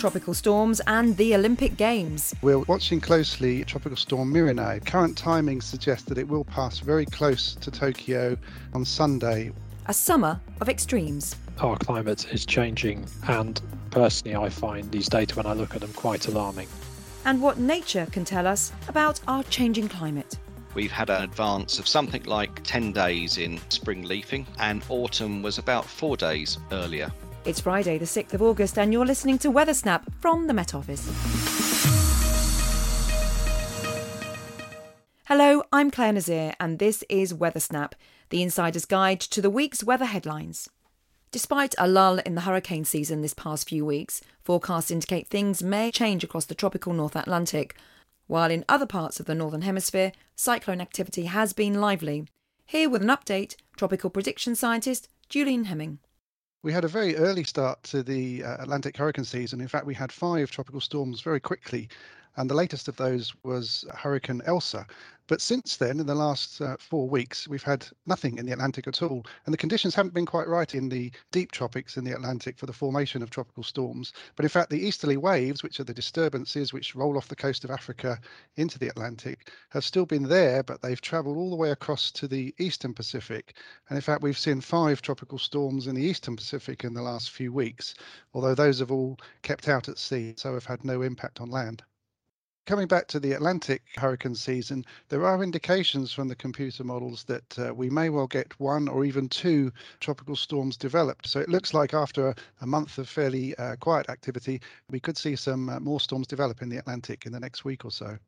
tropical storms and the Olympic Games. We're watching closely Tropical Storm Mirinae. Current timing suggests that it will pass very close to Tokyo on Sunday. A summer of extremes. Our climate is changing, and personally, I find these data when I look at them quite alarming. And what nature can tell us about our changing climate. We've had an advance of something like 10 days in spring leafing, and autumn was about four days earlier. It's Friday, the 6th of August, and you're listening to Weather Snap from the Met Office. Hello, I'm Clare Nasir, and this is Weather Snap, the insider's guide to the week's weather headlines. Despite a lull in the hurricane season this past few weeks, forecasts indicate things may change across the tropical North Atlantic, while in other parts of the Northern Hemisphere, cyclone activity has been lively. Here with an update, tropical prediction scientist Julian Heming. We had a very early start to the uh, Atlantic hurricane season. In fact, we had five tropical storms very quickly, and the latest of those was Hurricane Elsa. But since then, in the last uh, four weeks, we've had nothing in the Atlantic at all. And the conditions haven't been quite right in the deep tropics in the Atlantic for the formation of tropical storms. But in fact, the easterly waves, which are the disturbances which roll off the coast of Africa into the Atlantic, have still been there, but they've traveled all the way across to the eastern Pacific. And in fact, we've seen five tropical storms in the eastern Pacific in the last few weeks, although those have all kept out at sea, so have had no impact on land. Coming back to the Atlantic hurricane season, there are indications from the computer models that uh, we may well get one or even two tropical storms developed. So it looks like after a, month of fairly uh, quiet activity, we could see some uh, more storms develop in the Atlantic in the next week or so.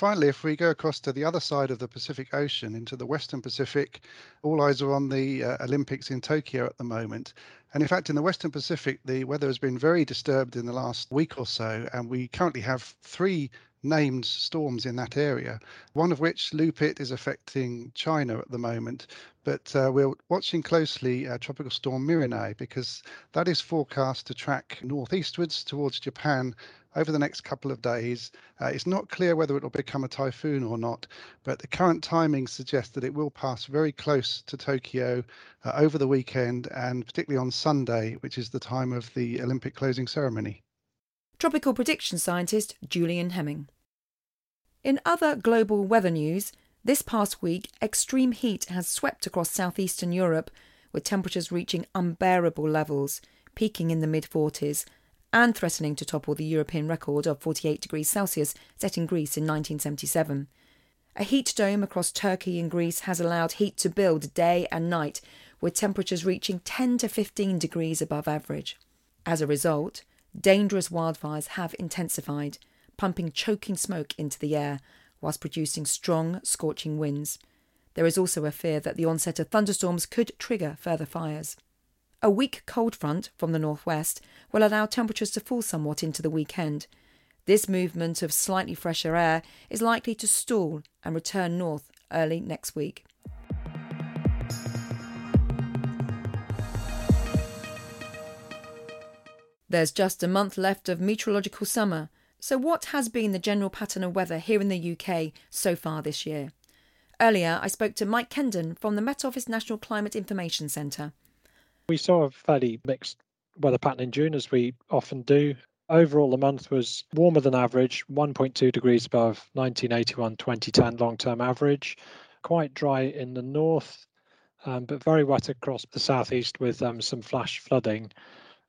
Finally, if we go across to the other side of the Pacific Ocean into the Western Pacific, all eyes are on the uh, Olympics in Tokyo at the moment. And in fact, in the Western Pacific, the weather has been very disturbed in the last week or so. And we currently have three named storms in that area, one of which, Lupit, is affecting China at the moment. But uh, we're watching closely uh, Tropical Storm Mirinae because that is forecast to track northeastwards towards Japan over the next couple of days. Uh, it's not clear whether it will become a typhoon or not, but the current timing suggests that it will pass very close to Tokyo uh, over the weekend and particularly on Sunday, which is the time of the Olympic closing ceremony. Tropical prediction scientist Julian Heming. In other global weather news, this past week, extreme heat has swept across southeastern Europe, with temperatures reaching unbearable levels, peaking in the mid 40s and threatening to topple the European record of 48 degrees Celsius set in Greece in 1977. A heat dome across Turkey and Greece has allowed heat to build day and night, with temperatures reaching 10 to 15 degrees above average. As a result, dangerous wildfires have intensified, pumping choking smoke into the air whilst producing strong, scorching winds. There is also a fear that the onset of thunderstorms could trigger further fires. A weak cold front from the northwest will allow temperatures to fall somewhat into the weekend. This movement of slightly fresher air is likely to stall and return north early next week. There's just a month left of meteorological summer, so what has been the general pattern of weather here in the UK so far this year? Earlier, I spoke to Mike Kendon from the Met Office National Climate Information Centre. We saw a fairly mixed weather pattern in June, as we often do. Overall, the month was warmer than average, 1.2 degrees above 1981 2010 long term average. Quite dry in the north, um, but very wet across the southeast with um, some flash flooding.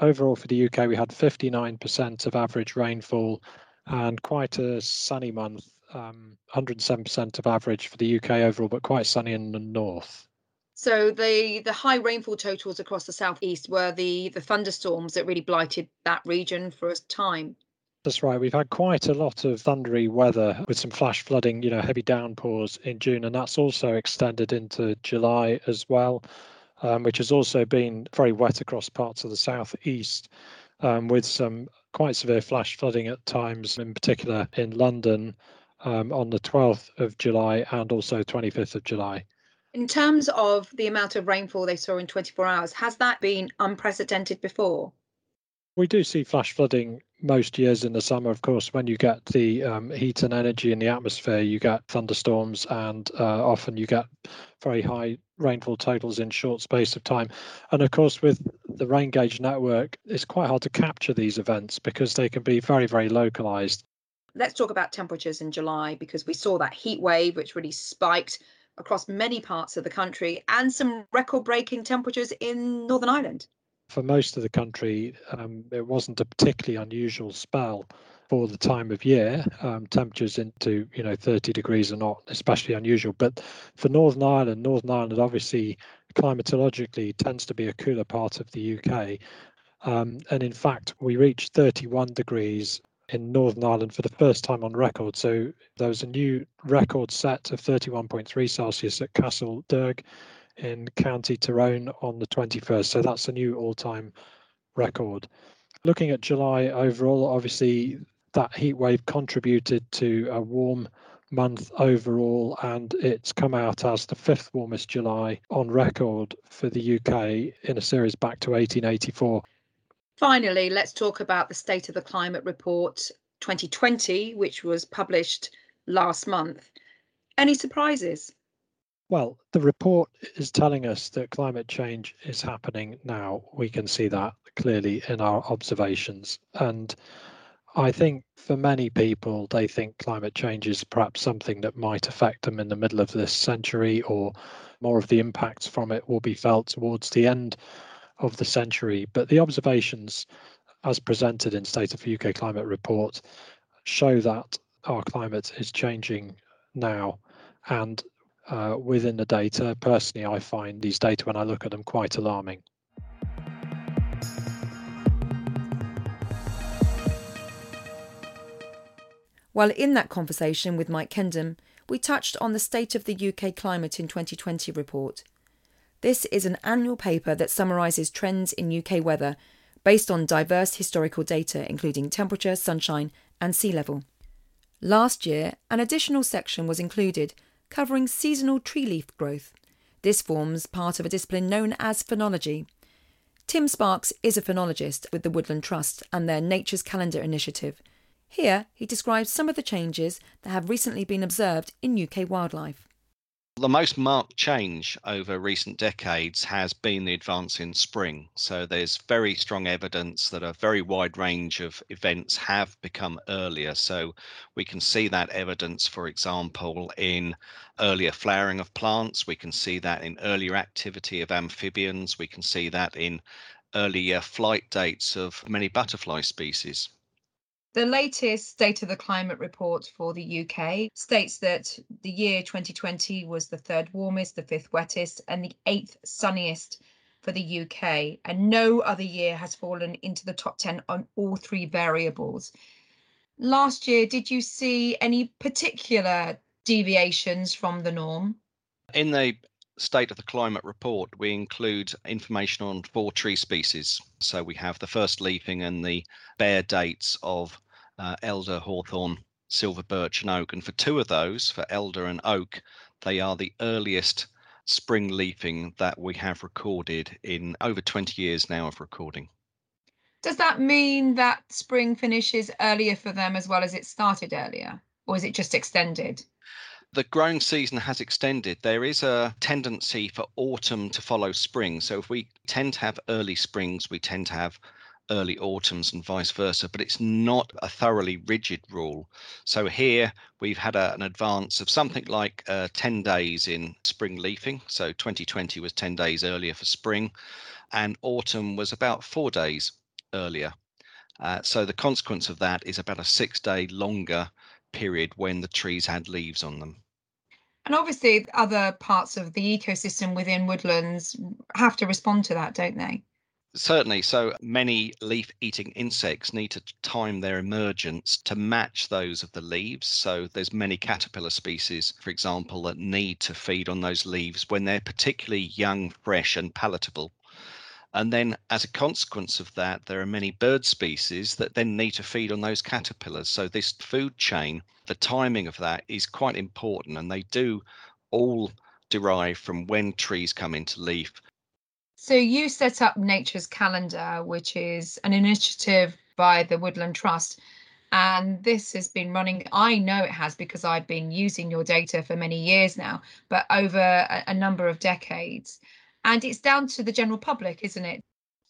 Overall, for the UK, we had 59% of average rainfall and quite a sunny month, um, 107% of average for the UK overall, but quite sunny in the north. So the the high rainfall totals across the southeast were the the thunderstorms that really blighted that region for a time. That's right. We've had quite a lot of thundery weather with some flash flooding, you know, heavy downpours in June, and that's also extended into July as well, um, which has also been very wet across parts of the southeast, um, with some quite severe flash flooding at times, in particular in London um, on the 12th of July and also 25th of July. In terms of the amount of rainfall they saw in 24 hours, has that been unprecedented before? We do see flash flooding most years in the summer. Of course, when you get the um, heat and energy in the atmosphere, you get thunderstorms, and uh, often you get very high rainfall totals in short space of time. And of course, with the rain gauge network, it's quite hard to capture these events because they can be very, very localized. Let's talk about temperatures in July because we saw that heat wave, which really spiked across many parts of the country and some record breaking temperatures in Northern Ireland. For most of the country, um, it wasn't a particularly unusual spell for the time of year. Um, temperatures into you know 30 degrees are not especially unusual, but for Northern Ireland, Northern Ireland obviously climatologically tends to be a cooler part of the UK. Um, and in fact, we reached 31 degrees in Northern Ireland for the first time on record. So there was a new record set of 31.3 Celsius at Castlederg in County Tyrone on the 21st. So that's a new all time record. Looking at July overall, obviously that heat wave contributed to a warm month overall, and it's come out as the fifth warmest July on record for the UK in a series back to 1884. Finally, let's talk about the State of the Climate Report 2020, which was published last month. Any surprises? Well, the report is telling us that climate change is happening now. We can see that clearly in our observations. And I think for many people, they think climate change is perhaps something that might affect them in the middle of this century, or more of the impacts from it will be felt towards the end of the century. But the observations, as presented in State of UK Climate Report, show that our climate is changing now. And uh, within the data, personally, I find these data, when I look at them, quite alarming. While in that conversation with Mike Kendon, we touched on the State of the UK Climate in 2020 report. This is an annual paper that summarises trends in UK weather based on diverse historical data, including temperature, sunshine, and sea level. Last year, an additional section was included covering seasonal tree leaf growth. This forms part of a discipline known as phenology. Tim Sparks is a phenologist with the Woodland Trust and their Nature's Calendar initiative. Here, he describes some of the changes that have recently been observed in UK wildlife. The most marked change over recent decades has been the advance in spring. So there's very strong evidence that a very wide range of events have become earlier. So we can see that evidence, for example, in earlier flowering of plants. We can see that in earlier activity of amphibians. We can see that in earlier flight dates of many butterfly species. The latest State of the Climate report for the UK states that the year 2020 was the third warmest, the fifth wettest, and the eighth sunniest for the UK, and no other year has fallen into the top 10 on all three variables. Last year, did you see any particular deviations from the norm? In the State of the Climate report, we include information on four tree species. So we have the first leafing and the bare dates of uh, elder, hawthorn, silver birch, and oak. And for two of those, for elder and oak, they are the earliest spring leafing that we have recorded in over 20 years now of recording. Does that mean that spring finishes earlier for them as well as it started earlier? Or is it just extended? The growing season has extended, there is a tendency for autumn to follow spring. So if we tend to have early springs, we tend to have early autumns and vice versa, but it's not a thoroughly rigid rule. So here we've had a, an advance of something like uh, 10 days in spring leafing. So 2020 was 10 days earlier for spring, and autumn was about four days earlier. Uh, so the consequence of that is about a six day longer period when the trees had leaves on them. And obviously, other parts of the ecosystem within woodlands have to respond to that, don't they? Certainly. So many leaf eating insects need to time their emergence to match those of the leaves. So there's many caterpillar species, for example, that need to feed on those leaves when they're particularly young, fresh, and palatable. And then, as a consequence of that, there are many bird species that then need to feed on those caterpillars. So, this food chain, the timing of that is quite important, and they do all derive from when trees come into leaf. So, you set up Nature's Calendar, which is an initiative by the Woodland Trust. And this has been running, I know it has because I've been using your data for many years now, but over a, a number of decades and it's down to the general public, isn't it?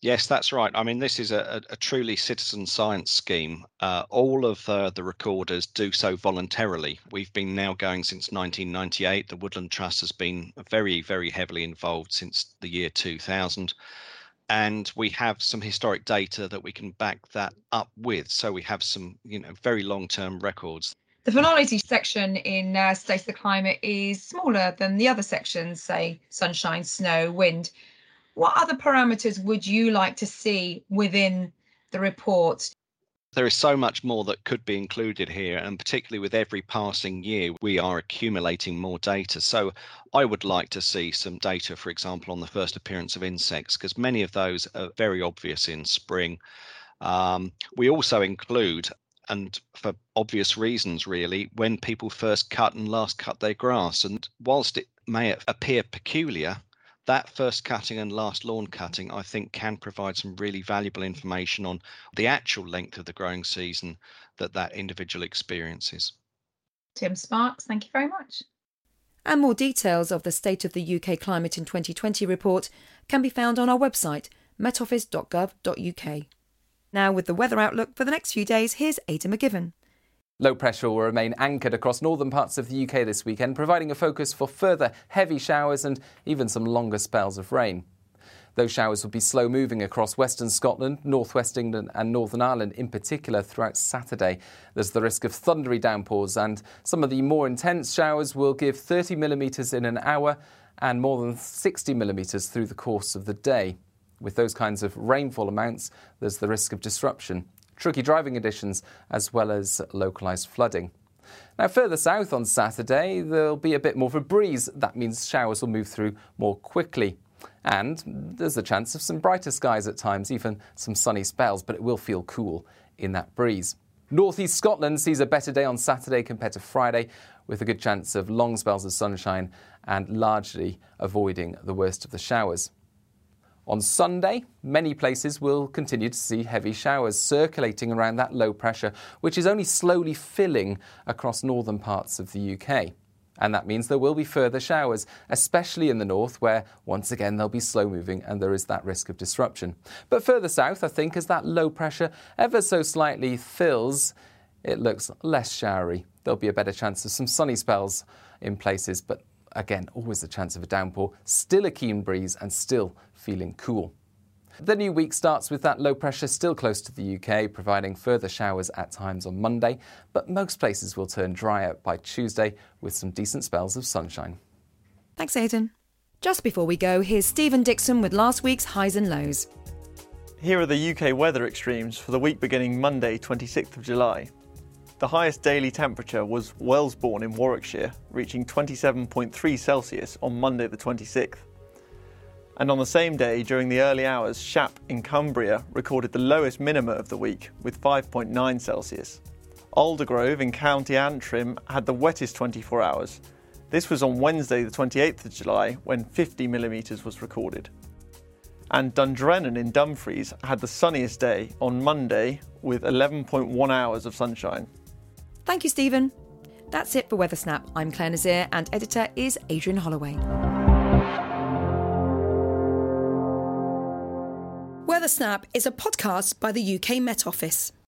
Yes, that's right. I mean, this is a, a truly citizen science scheme. Uh, all of uh, the recorders do so voluntarily. We've been now going since 1998. The Woodland Trust has been very, very heavily involved since the year 2000. And we have some historic data that we can back that up with. So we have some, you know, very long-term records. The phenology section in uh, State of the Climate is smaller than the other sections, say sunshine, snow, wind. What other parameters would you like to see within the report? There is so much more that could be included here, and particularly with every passing year, we are accumulating more data. So, I would like to see some data, for example, on the first appearance of insects, because many of those are very obvious in spring. Um, we also include, and for obvious reasons, really, when people first cut and last cut their grass. And whilst it may appear peculiar, that first cutting and last lawn cutting, I think, can provide some really valuable information on the actual length of the growing season that that individual experiences. Tim Sparks, thank you very much. And more details of the State of the UK Climate in 2020 report can be found on our website, metoffice.gov.uk. Now, with the weather outlook for the next few days, here's Aidan McGivern. Low pressure will remain anchored across northern parts of the UK this weekend, providing a focus for further heavy showers and even some longer spells of rain. Those showers will be slow moving across western Scotland, northwest England, and Northern Ireland in particular throughout Saturday. There's the risk of thundery downpours, and some of the more intense showers will give 30 millimetres in an hour and more than 60 millimetres through the course of the day. With those kinds of rainfall amounts, there's the risk of disruption tricky driving conditions, as well as localised flooding. Now, further south on Saturday, there'll be a bit more of a breeze. That means showers will move through more quickly. And there's a chance of some brighter skies at times, even some sunny spells, but it will feel cool in that breeze. Northeast Scotland sees a better day on Saturday compared to Friday, with a good chance of long spells of sunshine and largely avoiding the worst of the showers. On Sunday, many places will continue to see heavy showers circulating around that low pressure, which is only slowly filling across northern parts of the UK. And that means there will be further showers, especially in the north, where once again they'll be slow moving and there is that risk of disruption. But further south, I think, as that low pressure ever so slightly fills, it looks less showery. There'll be a better chance of some sunny spells in places, but again, always the chance of a downpour, still a keen breeze, and still feeling cool. The new week starts with that low pressure still close to the UK, providing further showers at times on Monday, but most places will turn drier by Tuesday with some decent spells of sunshine. Thanks, Aidan. Just before we go, here's Stephen Dixon with last week's highs and lows. Here are the UK weather extremes for the week beginning Monday, 26th of July. The highest daily temperature was Wellesbourne in Warwickshire, reaching 27.3 Celsius on Monday the 26th. And on the same day, during the early hours, Shap in Cumbria recorded the lowest minima of the week with 5.9 Celsius. Aldergrove in County Antrim had the wettest 24 hours. This was on Wednesday, the 28th of July, when 50 millimetres was recorded. And Dundrennan in Dumfries had the sunniest day on Monday with 11.1 hours of sunshine. Thank you, Stephen. That's it for Weather Snap. I'm Clare Nasir, and editor is Adrian Holloway. Weather Snap is a podcast by the UK Met Office.